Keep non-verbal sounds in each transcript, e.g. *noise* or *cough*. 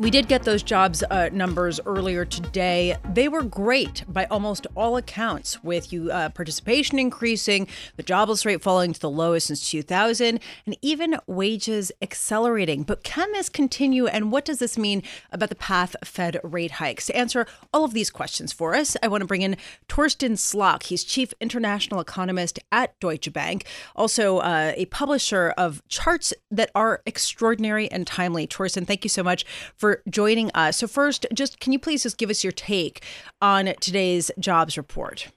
We did get those jobs uh, numbers earlier today. They were great by almost all accounts, with you uh, participation increasing, the jobless rate falling to the lowest since 2000, and even wages accelerating. But can this continue, and what does this mean about the path of Fed rate hikes? To answer all of these questions for us, I want to bring in Torsten Slok. He's chief international economist at Deutsche Bank, also uh, a publisher of charts that are extraordinary and timely. Torsten, thank you so much for joining us. So, first, just can you please just give us your take on today's jobs report?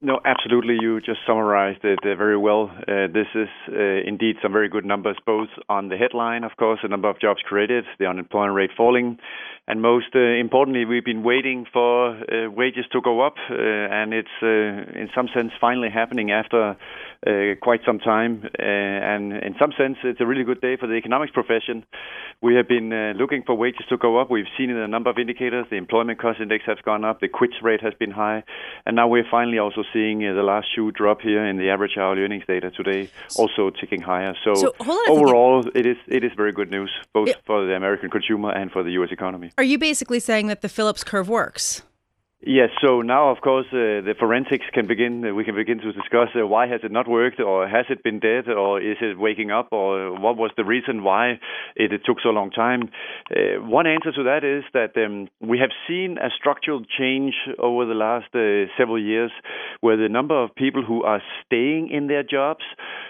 No, absolutely. You just summarized it uh, very well. Uh, this is uh, indeed some very good numbers, both on the headline, of course, the number of jobs created, the unemployment rate falling, and most uh, importantly, we've been waiting for uh, wages to go up, and it's in some sense finally happening after Uh, quite some time. Uh, and in some sense, it's a really good day for the economics profession. We have been uh, looking for wages to go up. We've seen in a number of indicators. The employment cost index has gone up, the quits rate has been high, and now we're finally also seeing the last shoe drop here in the average hourly earnings data today, also ticking higher. So, so overall, it is it is very good news both it, for the American consumer and for the U.S. economy. Are you basically saying that the Phillips curve works? Yes. So now, of course, uh, the forensics can begin. Uh, we can begin to discuss uh, why has it not worked, or has it been dead, or is it waking up, or what was the reason why it, it took so long time. Uh, one answer to that is that um, we have seen a structural change over the last uh, several years, where the number of people who are staying in their jobs,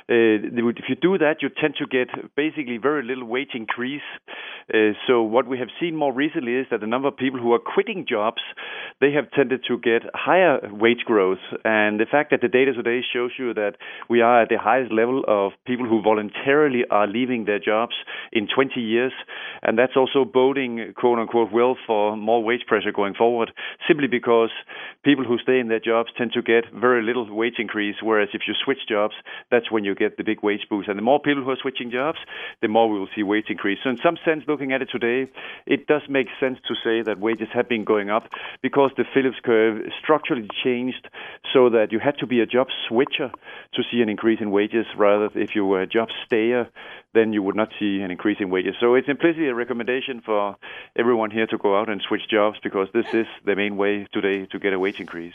if you do that, you tend to get basically very little wage increase. so what we have seen more recently is that the number of people who are quitting jobs, they have have tended to get higher wage growth. And the fact that the data today shows you that we are at the highest level of people who voluntarily are leaving their jobs in 20 years, and that's also boding, quote unquote, well for more wage pressure going forward, simply because people who stay in their jobs tend to get very little wage increase, whereas if you switch jobs, that's when you get the big wage boost. And the more people who are switching jobs, the more we will see wage increase. So, in some sense, looking at it today, it does make sense to say that wages have been going up because the Phillips curve structurally changed so that you had to be a job switcher to see an increase in wages, rather if you were a job stayer, then you would not see an increase in wages. So it's implicitly a recommendation for everyone here to go out and switch jobs because this is the main way today to get a wage increase.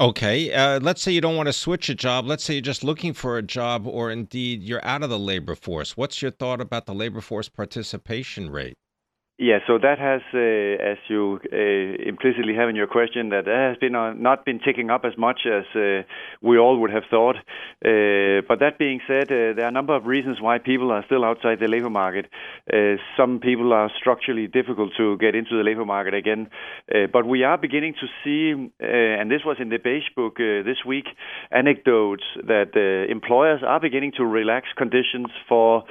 Okay, uh, let's say you don't want to switch a job. Let's say you're just looking for a job, or indeed you're out of the labor force. What's your thought about the labor force participation rate? Yeah, so that has, uh, as you uh, implicitly have in your question, that has been uh, not been ticking up as much as uh, we all would have thought. Uh, but that being said, uh, there are a number of reasons why people are still outside the labor market. some people are structurally difficult to get into the labor market again. but we are beginning to see, and this was in the Beige Book this week, anecdotes that employers are beginning to relax conditions for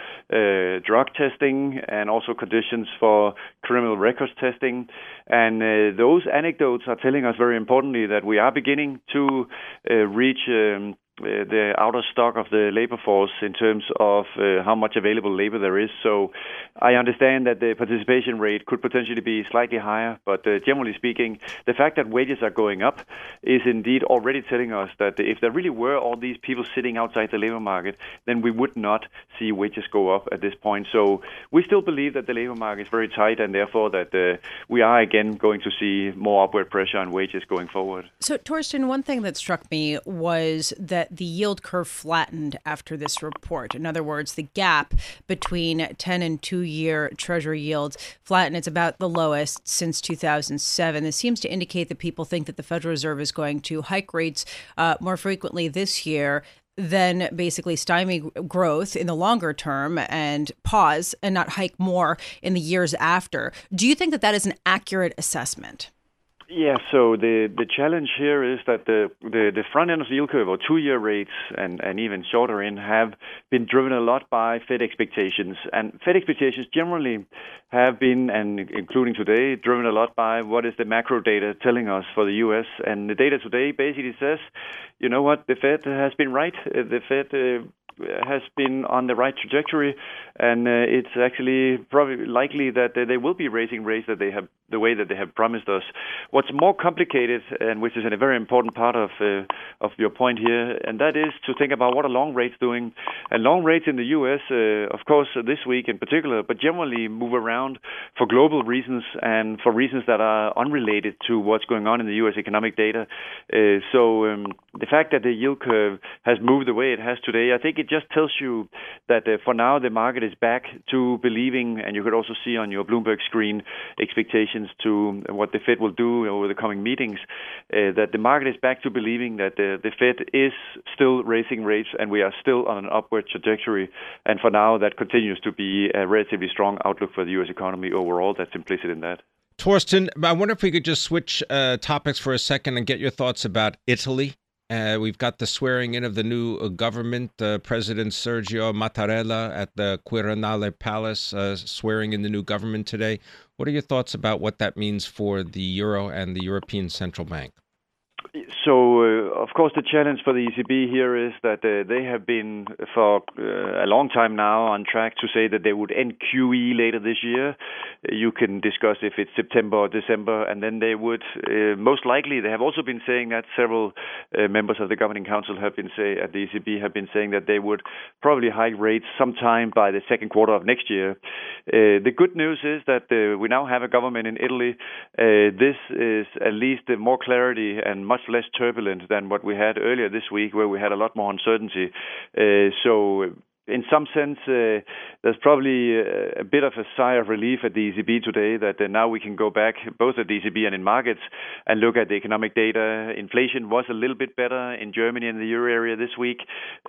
drug testing and also conditions for criminal records testing. And uh, those anecdotes are telling us very importantly that we are beginning to uh, reach um, uh, the outer stock of the labor force in terms of uh, how much available labor there is. So I understand that the participation rate could potentially be slightly higher, but uh, generally speaking, the fact that wages are going up is indeed already telling us that if there really were all these people sitting outside the labor market, then we would not see wages go up at this point. So we still believe that the labor market is very tight and therefore that uh, we are again going to see more upward pressure on wages going forward. So, Torsten, one thing that struck me was that the yield curve flattened after this report. In other words, the gap between 10 and 2 year Treasury yields flattened. It's about the lowest since 2007. This seems to indicate that people think that the Federal Reserve is going to hike rates uh, more frequently this year then basically stymie growth in the longer term and pause and not hike more in the years after. Do you think that that is an accurate assessment? Yeah, so the, the challenge here is that the, the, the front end of the yield curve, or two year rates and, and even shorter in, have been driven a lot by Fed expectations. And Fed expectations generally have been, and including today, driven a lot by what is the macro data telling us for the US. And the data today basically says, you know what, the Fed has been right. The Fed uh, has been on the right trajectory, and uh, it's actually probably likely that they will be raising rates that they have the way that they have promised us. What's more complicated, and which is a very important part of uh, of your point here, and that is to think about what are long rates doing. And long rates in the U.S., uh, of course, this week in particular, but generally move around for global reasons and for reasons that are unrelated to what's going on in the U.S. economic data. Uh, so um, the fact that the yield curve has moved the way it has today, I think it just tells you that uh, for now the market is back to believing, and you could also see on your Bloomberg screen expectations to what the Fed will do over the coming meetings, uh, that the market is back to believing that the, the Fed is still raising rates and we are still on an upward trajectory. And for now, that continues to be a relatively strong outlook for the U.S. economy overall. That's implicit in that. Torsten, I wonder if we could just switch uh, topics for a second and get your thoughts about Italy. Uh, we've got the swearing in of the new uh, government, uh, President Sergio Mattarella at the Quirinale Palace, uh, swearing in the new government today. What are your thoughts about what that means for the euro and the European Central Bank? So, uh, of course, the challenge for the ECB here is that uh, they have been for uh, a long time now on track to say that they would end QE later this year. You can discuss if it's September or December, and then they would uh, most likely. They have also been saying that several uh, members of the governing council have been say at the ECB have been saying that they would probably hike rates sometime by the second quarter of next year. Uh, the good news is that we now have a government in Italy. this is at least more clarity and much less turbulent than what we had earlier this week, where we had a lot more uncertainty. Uh, so in some sense, uh, there's probably a, a, bit of a sigh of relief at the ECB today that uh, now we can go back, both at the ECB and in markets, and look at the economic data. Inflation was a little bit better in Germany and the euro area this week,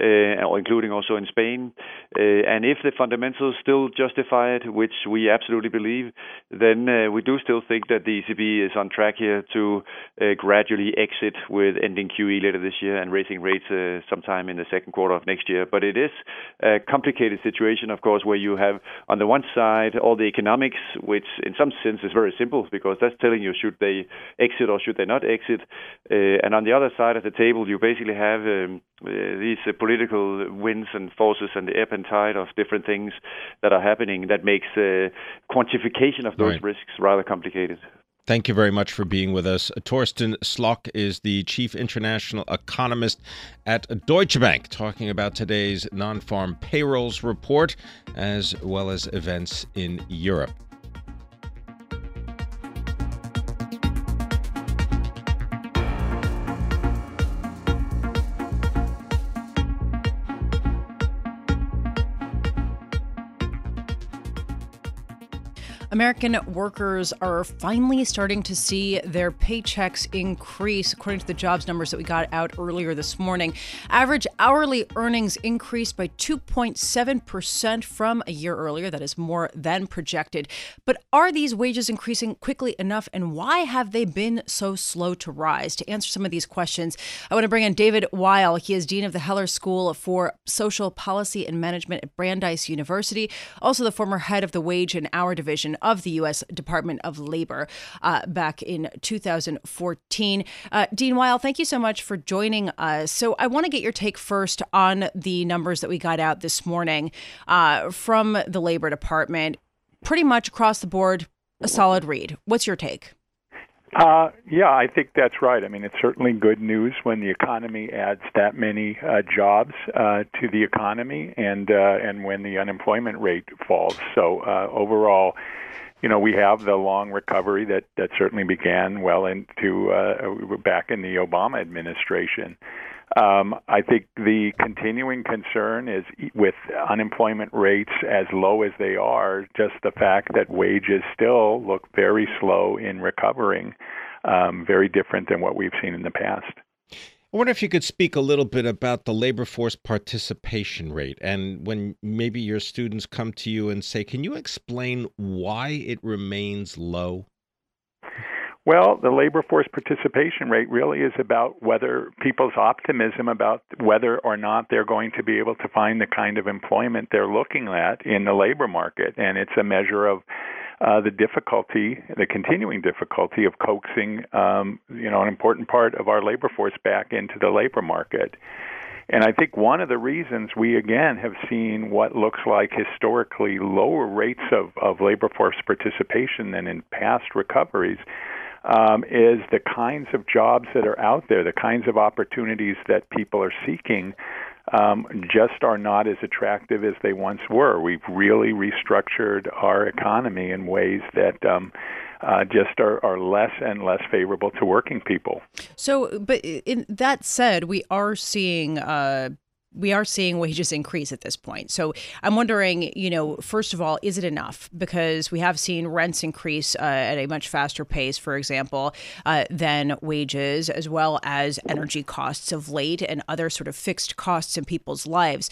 uh, or including also in Spain. Uh, and if the fundamentals still justify it, which we absolutely believe, then uh, we do still think that the ECB is on track here to uh, gradually exit with ending QE later this year and raising rates sometime in the second quarter of next year. But it is a complicated situation, of course, where you have on the one side all the economics, which in some sense is very simple because that's telling you should they exit or should they not exit, uh, and on the other side of the table you basically have um, uh, these uh, political winds and forces and the ebb and tide of different things that are happening that makes uh, quantification of those right. risks rather complicated. Thank you very much for being with us. Torsten Slok is the chief international economist at Deutsche Bank, talking about today's non farm payrolls report as well as events in Europe. American workers are finally starting to see their paychecks increase, according to the jobs numbers that we got out earlier this morning. Average hourly earnings increased by 2.7% from a year earlier. That is more than projected. But are these wages increasing quickly enough, and why have they been so slow to rise? To answer some of these questions, I want to bring in David Weil. He is Dean of the Heller School for Social Policy and Management at Brandeis University, also the former head of the Wage and Hour Division of the U.S. Department of Labor uh, back in 2014. Uh, Dean Weil, thank you so much for joining us. So I want to get your take first on the numbers that we got out this morning uh, from the Labor Department. Pretty much across the board, a solid read. What's your take? Uh, yeah, I think that's right. I mean, it's certainly good news when the economy adds that many uh, jobs uh, to the economy, and uh, and when the unemployment rate falls. So uh, overall, you know, we have the long recovery that that certainly began well into uh, back in the Obama administration. Um, I think the continuing concern is with unemployment rates as low as they are, just the fact that wages still look very slow in recovering, um, very different than what we've seen in the past. I wonder if you could speak a little bit about the labor force participation rate and when maybe your students come to you and say, Can you explain why it remains low? Well, the labor force participation rate really is about whether people's optimism about whether or not they're going to be able to find the kind of employment they're looking at in the labor market. And it's a measure of uh, the difficulty, the continuing difficulty of coaxing, um, you know, an important part of our labor force back into the labor market. And I think one of the reasons we again have seen what looks like historically lower rates of, of labor force participation than in past recoveries um, is the kinds of jobs that are out there, the kinds of opportunities that people are seeking. Um, just are not as attractive as they once were. We've really restructured our economy in ways that um, uh, just are, are less and less favorable to working people. So, but in that said, we are seeing uh, we are seeing wages increase at this point. So I'm wondering, you know, first of all, is it enough? Because we have seen rents increase uh, at a much faster pace, for example, uh, than wages, as well as energy costs of late and other sort of fixed costs in people's lives.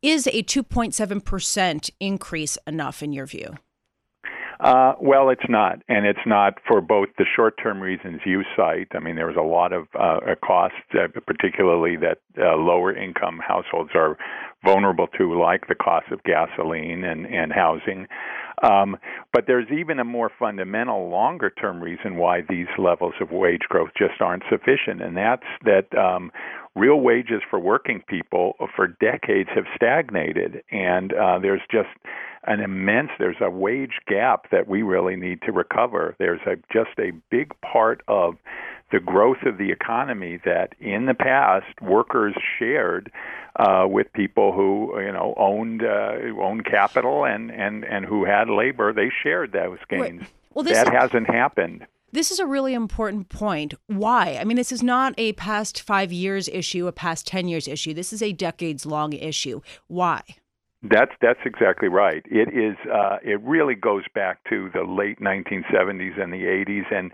Is a 2.7% increase enough in your view? Uh, well, it's not, and it's not for both the short-term reasons you cite. I mean, there was a lot of uh, costs, uh, particularly that uh, lower-income households are vulnerable to, like the cost of gasoline and and housing. Um, but there's even a more fundamental, longer-term reason why these levels of wage growth just aren't sufficient, and that's that um, real wages for working people for decades have stagnated, and uh, there's just an immense there's a wage gap that we really need to recover there's a just a big part of the growth of the economy that in the past workers shared uh, with people who you know owned uh, owned capital and and and who had labor they shared those gains well, that is- hasn't happened this is a really important point. Why? I mean, this is not a past five years issue, a past 10 years issue. This is a decades long issue. Why? That's that's exactly right. It is. Uh, it really goes back to the late 1970s and the 80s, and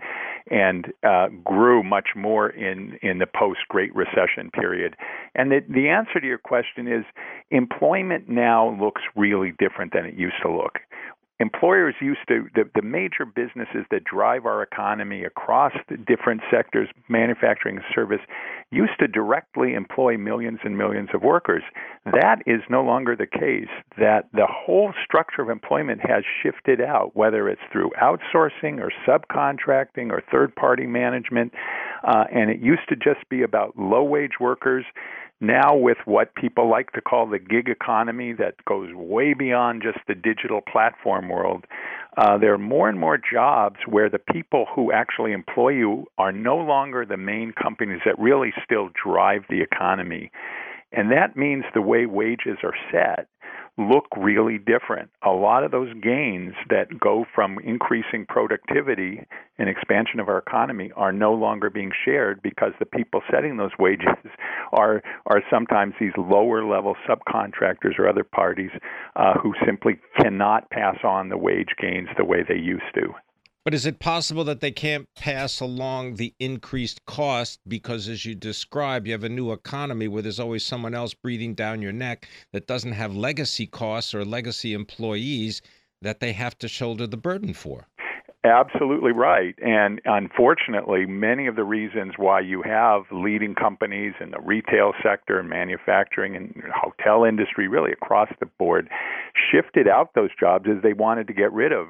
and uh, grew much more in in the post Great Recession period. And the the answer to your question is employment now looks really different than it used to look employers used to the, the major businesses that drive our economy across different sectors manufacturing service used to directly employ millions and millions of workers. That is no longer the case that the whole structure of employment has shifted out whether it's through outsourcing or subcontracting or third party management uh, and it used to just be about low wage workers now, with what people like to call the gig economy that goes way beyond just the digital platform world, uh, there are more and more jobs where the people who actually employ you are no longer the main companies that really still drive the economy. And that means the way wages are set look really different. A lot of those gains that go from increasing productivity and expansion of our economy are no longer being shared because the people setting those wages are are sometimes these lower level subcontractors or other parties uh, who simply cannot pass on the wage gains the way they used to. But is it possible that they can't pass along the increased cost because, as you describe, you have a new economy where there's always someone else breathing down your neck that doesn't have legacy costs or legacy employees that they have to shoulder the burden for? Absolutely right. And unfortunately, many of the reasons why you have leading companies in the retail sector and manufacturing and hotel industry, really across the board, shifted out those jobs is they wanted to get rid of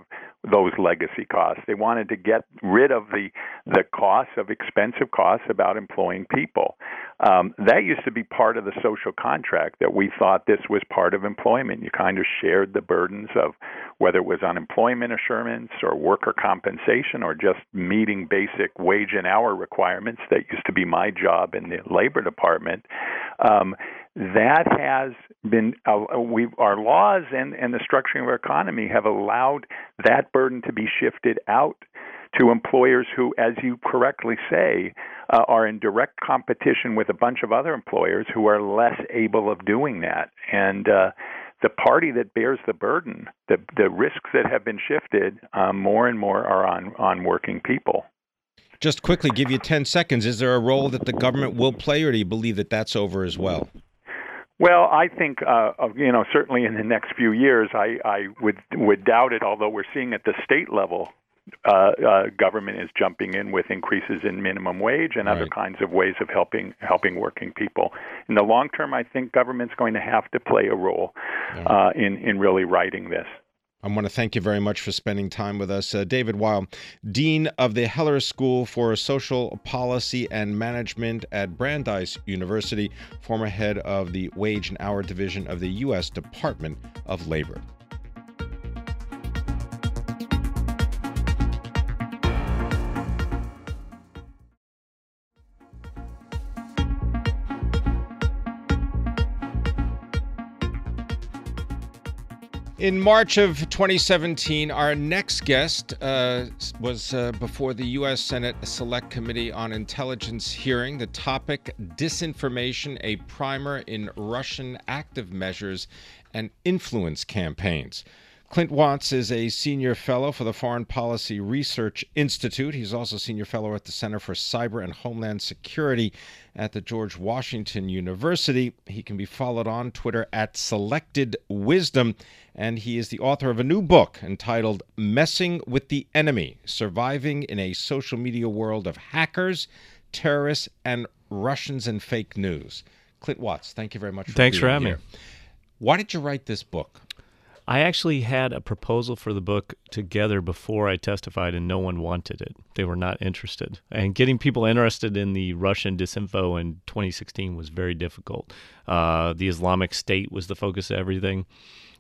those legacy costs. They wanted to get rid of the the costs of expensive costs about employing people. Um, that used to be part of the social contract that we thought this was part of employment. You kind of shared the burdens of whether it was unemployment insurance or worker compensation or just meeting basic wage and hour requirements. That used to be my job in the labor department. Um, that has been uh, we our laws and and the structuring of our economy have allowed that burden to be shifted out to employers who, as you correctly say, uh, are in direct competition with a bunch of other employers who are less able of doing that. And uh, the party that bears the burden, the, the risks that have been shifted, um, more and more are on, on working people. Just quickly, give you 10 seconds. Is there a role that the government will play, or do you believe that that's over as well? Well, I think uh, you know certainly in the next few years, I, I would would doubt it. Although we're seeing at the state level uh, uh, government is jumping in with increases in minimum wage and right. other kinds of ways of helping helping working people. In the long term, I think government's going to have to play a role yeah. uh, in in really writing this. I want to thank you very much for spending time with us. Uh, David Weil, Dean of the Heller School for Social Policy and Management at Brandeis University, former head of the Wage and Hour Division of the U.S. Department of Labor. In March of 2017, our next guest uh, was uh, before the U.S. Senate Select Committee on Intelligence hearing. The topic Disinformation, a primer in Russian active measures and influence campaigns. Clint Watts is a senior fellow for the Foreign Policy Research Institute. He's also senior fellow at the Center for Cyber and Homeland Security at the George Washington University. He can be followed on Twitter at Selected Wisdom, and he is the author of a new book entitled Messing with the Enemy Surviving in a Social Media World of Hackers, Terrorists, and Russians and Fake News. Clint Watts, thank you very much for Thanks for having here. me. Why did you write this book? I actually had a proposal for the book together before I testified, and no one wanted it. They were not interested. And getting people interested in the Russian disinfo in 2016 was very difficult. Uh, the Islamic State was the focus of everything.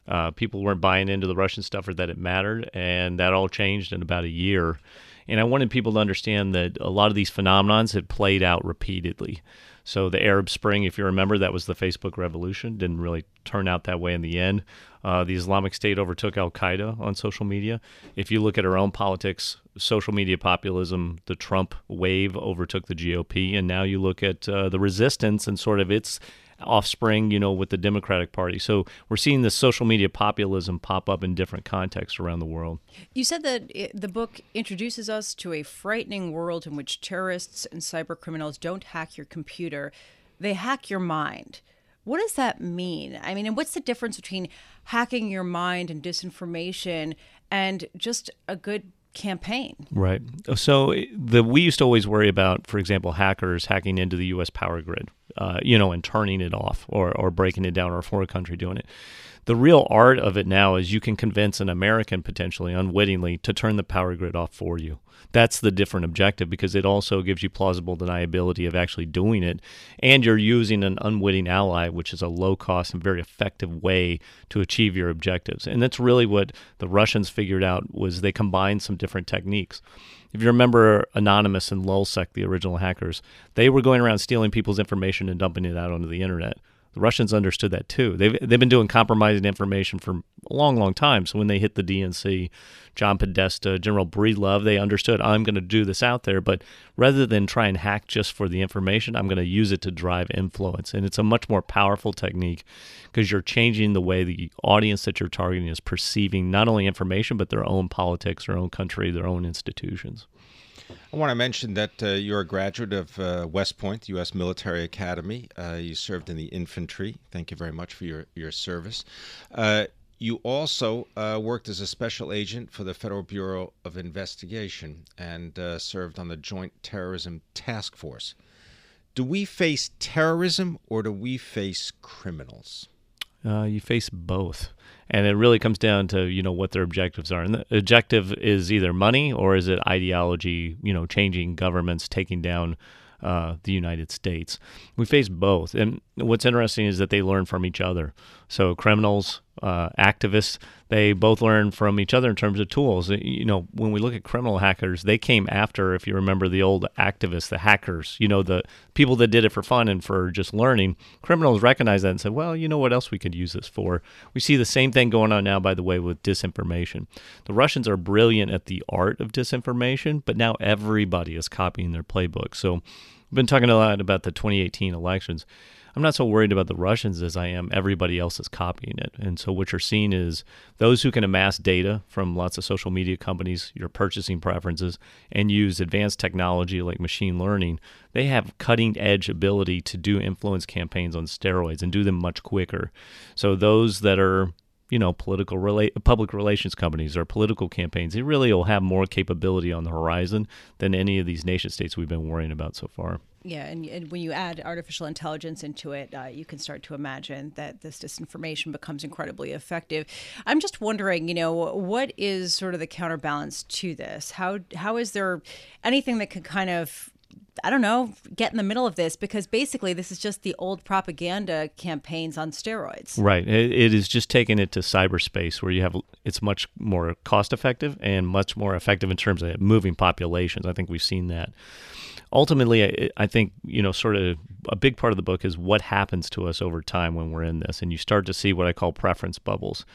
Uh, people weren't buying into the Russian stuff or that it mattered, and that all changed in about a year. And I wanted people to understand that a lot of these phenomenons had played out repeatedly. So the Arab Spring, if you remember, that was the Facebook revolution. Didn't really turn out that way in the end. Uh, the Islamic State overtook Al Qaeda on social media. If you look at our own politics, social media populism, the Trump wave overtook the GOP, and now you look at uh, the resistance and sort of its offspring, you know, with the Democratic Party. So we're seeing this social media populism pop up in different contexts around the world. You said that it, the book introduces us to a frightening world in which terrorists and cyber criminals don't hack your computer, they hack your mind. What does that mean? I mean, and what's the difference between hacking your mind and disinformation and just a good campaign. Right. So the we used to always worry about, for example, hackers hacking into the U.S. power grid, uh, you know, and turning it off or or breaking it down, or a foreign country doing it. The real art of it now is you can convince an American potentially unwittingly to turn the power grid off for you. That's the different objective because it also gives you plausible deniability of actually doing it. And you're using an unwitting ally, which is a low cost and very effective way to achieve your objectives. And that's really what the Russians figured out was they combined some different techniques. If you remember Anonymous and Lulzsec, the original hackers, they were going around stealing people's information and dumping it out onto the internet. The Russians understood that too. They've they've been doing compromising information for a long, long time. So when they hit the DNC, John Podesta, General Breedlove, they understood I'm going to do this out there, but rather than try and hack just for the information, I'm going to use it to drive influence. And it's a much more powerful technique because you're changing the way the audience that you're targeting is perceiving not only information but their own politics, their own country, their own institutions. I want to mention that uh, you're a graduate of uh, West Point, U.S. Military Academy. Uh, you served in the infantry. Thank you very much for your, your service. Uh, you also uh, worked as a special agent for the Federal Bureau of Investigation and uh, served on the Joint Terrorism Task Force. Do we face terrorism or do we face criminals? You face both and it really comes down to you know what their objectives are and the objective is either money or is it ideology you know changing governments taking down uh, the United States. We face both. And what's interesting is that they learn from each other. So, criminals, uh, activists, they both learn from each other in terms of tools. You know, when we look at criminal hackers, they came after, if you remember the old activists, the hackers, you know, the people that did it for fun and for just learning. Criminals recognized that and said, well, you know what else we could use this for? We see the same thing going on now, by the way, with disinformation. The Russians are brilliant at the art of disinformation, but now everybody is copying their playbook. So, We've been talking a lot about the 2018 elections. I'm not so worried about the Russians as I am everybody else is copying it. And so what you're seeing is those who can amass data from lots of social media companies, your purchasing preferences, and use advanced technology like machine learning, they have cutting edge ability to do influence campaigns on steroids and do them much quicker. So those that are you know, political rela- public relations companies or political campaigns. They really will have more capability on the horizon than any of these nation states we've been worrying about so far. Yeah, and, and when you add artificial intelligence into it, uh, you can start to imagine that this disinformation becomes incredibly effective. I'm just wondering, you know, what is sort of the counterbalance to this? How how is there anything that could kind of I don't know, get in the middle of this because basically this is just the old propaganda campaigns on steroids. Right. It, it is just taking it to cyberspace where you have it's much more cost effective and much more effective in terms of moving populations. I think we've seen that ultimately, I, think you know, sort of a big part of the book is what happens to us over time when we're in this, and you start to see what I call preference bubbles,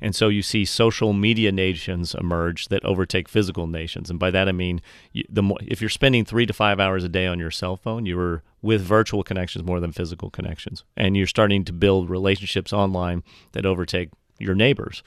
and so you see social media nations emerge that overtake physical nations, and by that I mean the more, if you're spending three to five hours a day on your cell phone, you are with virtual connections more than physical connections, and you're starting to build relationships online that overtake your neighbors.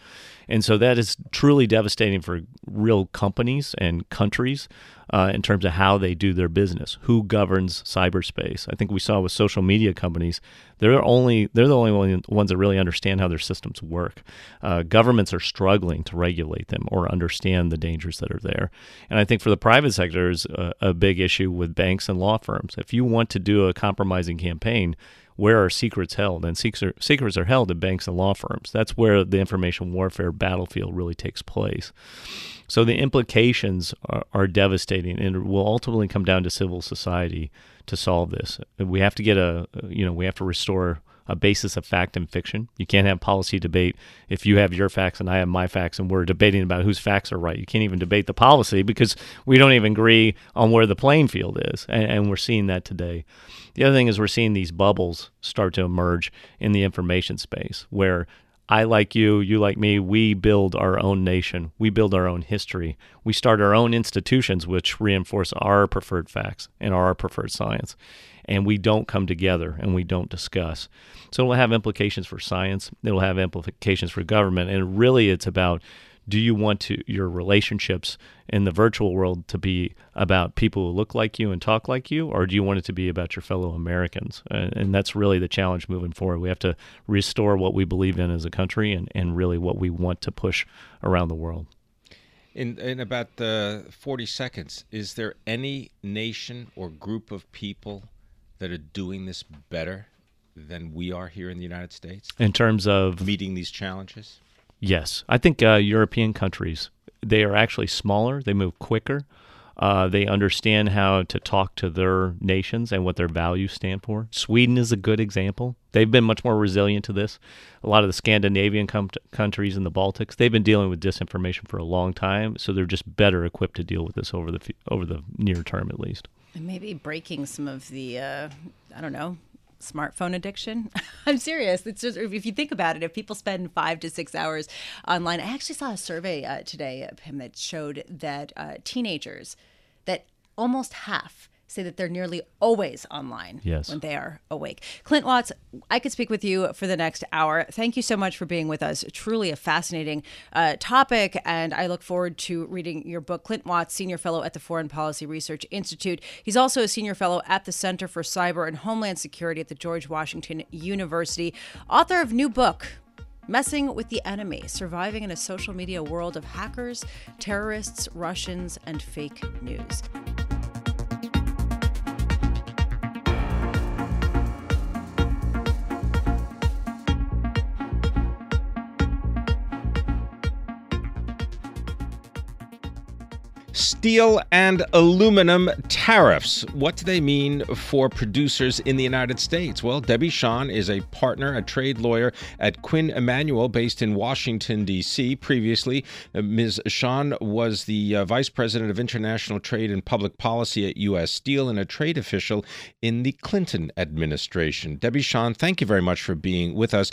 And so that is truly devastating for real companies and countries uh, in terms of how they do their business. Who governs cyberspace? I think we saw with social media companies, they're only they're the only ones that really understand how their systems work. Uh, governments are struggling to regulate them or understand the dangers that are there. And I think for the private sector is a, a big issue with banks and law firms. If you want to do a compromising campaign, where are secrets held? And secrets are held in banks and law firms. That's where the information warfare battlefield really takes place. So the implications are, are devastating, and it will ultimately come down to civil society to solve this. We have to get a, you know, we have to restore a basis of fact and fiction. You can't have policy debate if you have your facts and I have my facts and we're debating about whose facts are right. You can't even debate the policy because we don't even agree on where the playing field is. And, and we're seeing that today. The other thing is we're seeing these bubbles start to emerge in the information space where I like you, you like me, we build our own nation. We build our own history. We start our own institutions which reinforce our preferred facts and our preferred science and we don't come together and we don't discuss. So it'll have implications for science, it'll have implications for government, and really it's about do you want to your relationships in the virtual world to be about people who look like you and talk like you or do you want it to be about your fellow americans? And, and, that's really the challenge moving forward. We have to restore what we believe in as a country and, and really what we want to push around the world. In, in about uh, 40 seconds is there any nation or group of people that are doing this better than we are here in the United States in terms of meeting these challenges? Yes, I think uh, European countries they are actually smaller. They move quicker. Uh, they understand how to talk to their nations and what their values stand for. Sweden is a good example. They've been much more resilient to this. A lot of the Scandinavian com- countries in the Baltics, they've been dealing with disinformation for a long time, so they're just better equipped to deal with this over the f- over the near term at least. Maybe breaking some of the, uh, I don't know, smartphone addiction. *laughs* I'm serious. It's just if you think about it, if people spend five to six hours online, I actually saw a survey uh, today of him that showed that uh, teenagers, that almost half say that they're nearly always online yes. when they are awake. Clint Watts, I could speak with you for the next hour. Thank you so much for being with us. Truly a fascinating uh, topic, and I look forward to reading your book. Clint Watts, Senior Fellow at the Foreign Policy Research Institute. He's also a Senior Fellow at the Center for Cyber and Homeland Security at the George Washington University, author of new book, Messing with the Enemy Surviving in a Social Media World of Hackers, Terrorists, Russians, and Fake News. Steel and aluminum tariffs. What do they mean for producers in the United States? Well, Debbie Shon is a partner, a trade lawyer at Quinn Emanuel, based in Washington, D.C. Previously, uh, Ms. Shon was the uh, vice president of international trade and public policy at U.S. Steel and a trade official in the Clinton administration. Debbie Shon, thank you very much for being with us.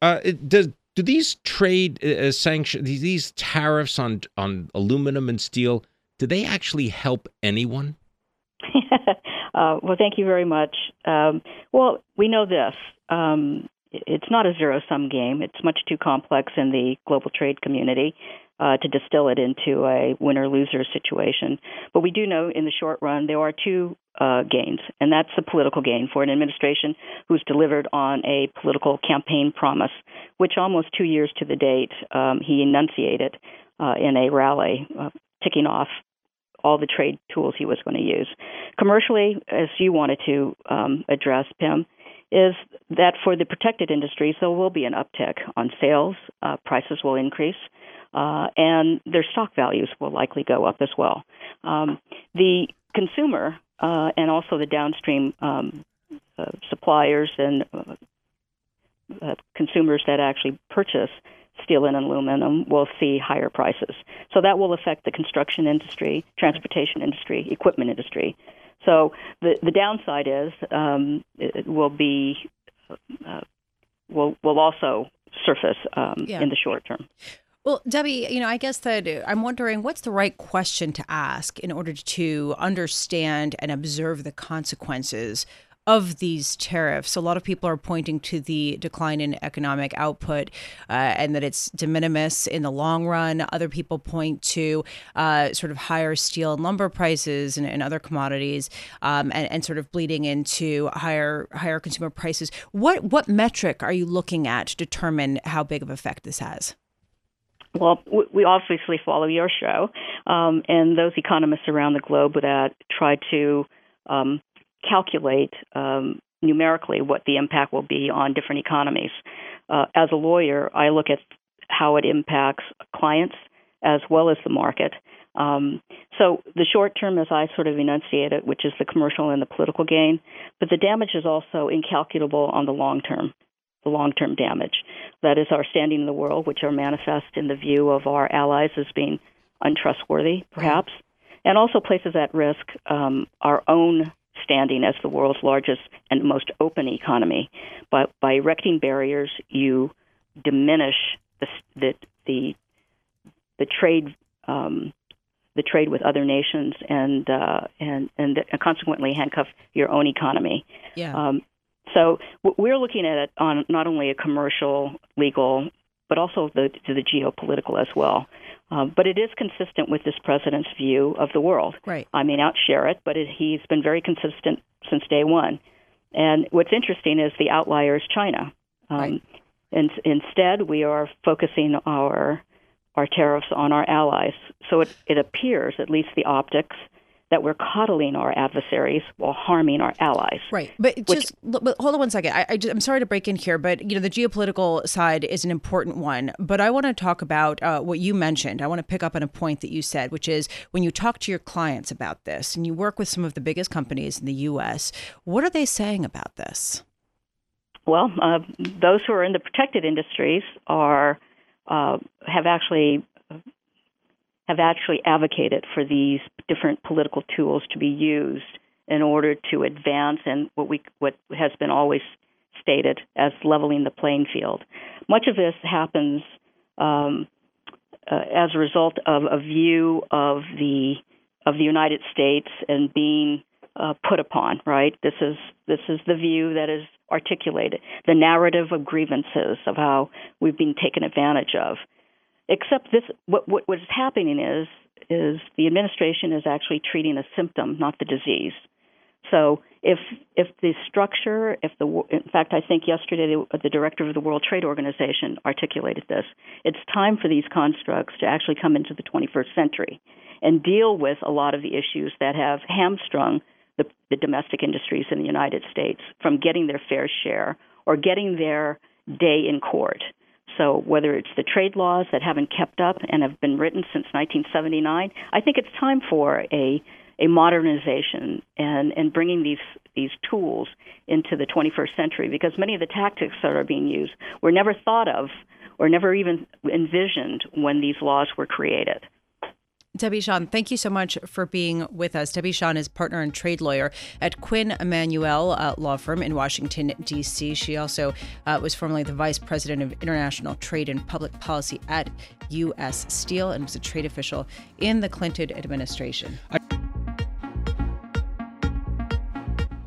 Uh, does do these trade uh, uh sanctions, these tariffs on on aluminum and steel, do they actually help anyone? *laughs* uh, well, thank you very much. Um, well, we know this. Um, it's not a zero sum game. It's much too complex in the global trade community. Uh, to distill it into a winner loser situation. But we do know in the short run there are two uh, gains, and that's the political gain for an administration who's delivered on a political campaign promise, which almost two years to the date um, he enunciated uh, in a rally, uh, ticking off all the trade tools he was going to use. Commercially, as you wanted to um, address, Pim, is that for the protected industries, there will be an uptick on sales, uh, prices will increase, uh, and their stock values will likely go up as well. Um, the consumer uh, and also the downstream um, uh, suppliers and uh, uh, consumers that actually purchase steel and aluminum will see higher prices. So that will affect the construction industry, transportation industry, equipment industry. So the the downside is um, it will be uh, will will also surface um, yeah. in the short term. Well, Debbie, you know, I guess that I'm wondering what's the right question to ask in order to understand and observe the consequences of these tariffs. A lot of people are pointing to the decline in economic output uh, and that it's de minimis in the long run. Other people point to uh, sort of higher steel and lumber prices and, and other commodities um, and, and, sort of bleeding into higher higher consumer prices. What what metric are you looking at to determine how big of effect this has? Well, we obviously follow your show, um, and those economists around the globe that try to um, calculate um, numerically what the impact will be on different economies. Uh, as a lawyer, I look at how it impacts clients as well as the market. Um, so the short term, as I sort of enunciate it, which is the commercial and the political gain, but the damage is also incalculable on the long term. The long term damage. That is our standing in the world, which are manifest in the view of our allies as being untrustworthy, perhaps, and also places at risk um, our own standing as the world's largest and most open economy. But by erecting barriers, you diminish the the the, the trade um, the trade with other nations and uh, and and consequently handcuff your own economy. Yeah. Um, so we're looking at it on not only a commercial, legal, but also the to the geopolitical as well. Um, but it is consistent with this president's view of the world. Right. I may not share it, but it, he's been very consistent since day one. And what's interesting is the outlier is China. Um, right. And instead, we are focusing our our tariffs on our allies. So it, it appears, at least the optics, that we're coddling our adversaries while harming our allies. Right. But just but hold on one second. I, I am sorry to break in here, but you know the geopolitical side is an important one. But I want to talk about uh, what you mentioned. I want to pick up on a point that you said, which is when you talk to your clients about this, and you work with some of the biggest companies in the U.S. What are they saying about this? Well, uh, those who are in the protected industries are uh, have actually have actually advocated for these different political tools to be used in order to advance and what we what has been always stated as leveling the playing field. Much of this happens um, uh, as a result of a view of the of the United States and being uh, put upon. Right. This is this is the view that is articulated. The narrative of grievances of how we've been taken advantage of. Except this, what, what what is happening is is the administration is actually treating a symptom, not the disease. So if if the structure, if the in fact, I think yesterday the, the, director of the World Trade Organization articulated this. It's time for these constructs to actually come into the 21st century and deal with a lot of the issues that have hamstrung the, the domestic industries in the United States from getting their fair share or getting their day in court. So whether it's the trade laws that haven't kept up and have been written since 1979, I think it's time for a a modernization and and bringing these these tools into the 21st century because many of the tactics that are being used were never thought of or never even envisioned when these laws were created. Debbie Shon, thank you so much for being with us. Debbie Shon is partner and trade lawyer at Quinn Emanuel uh, Law Firm in Washington, D.C. She also uh, was formerly the vice president of international trade and public policy at U.S. Steel and was a trade official in the Clinton administration. I-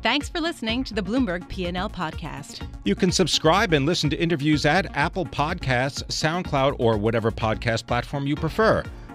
Thanks for listening to the Bloomberg P&L podcast. You can subscribe and listen to interviews at Apple Podcasts, SoundCloud, or whatever podcast platform you prefer.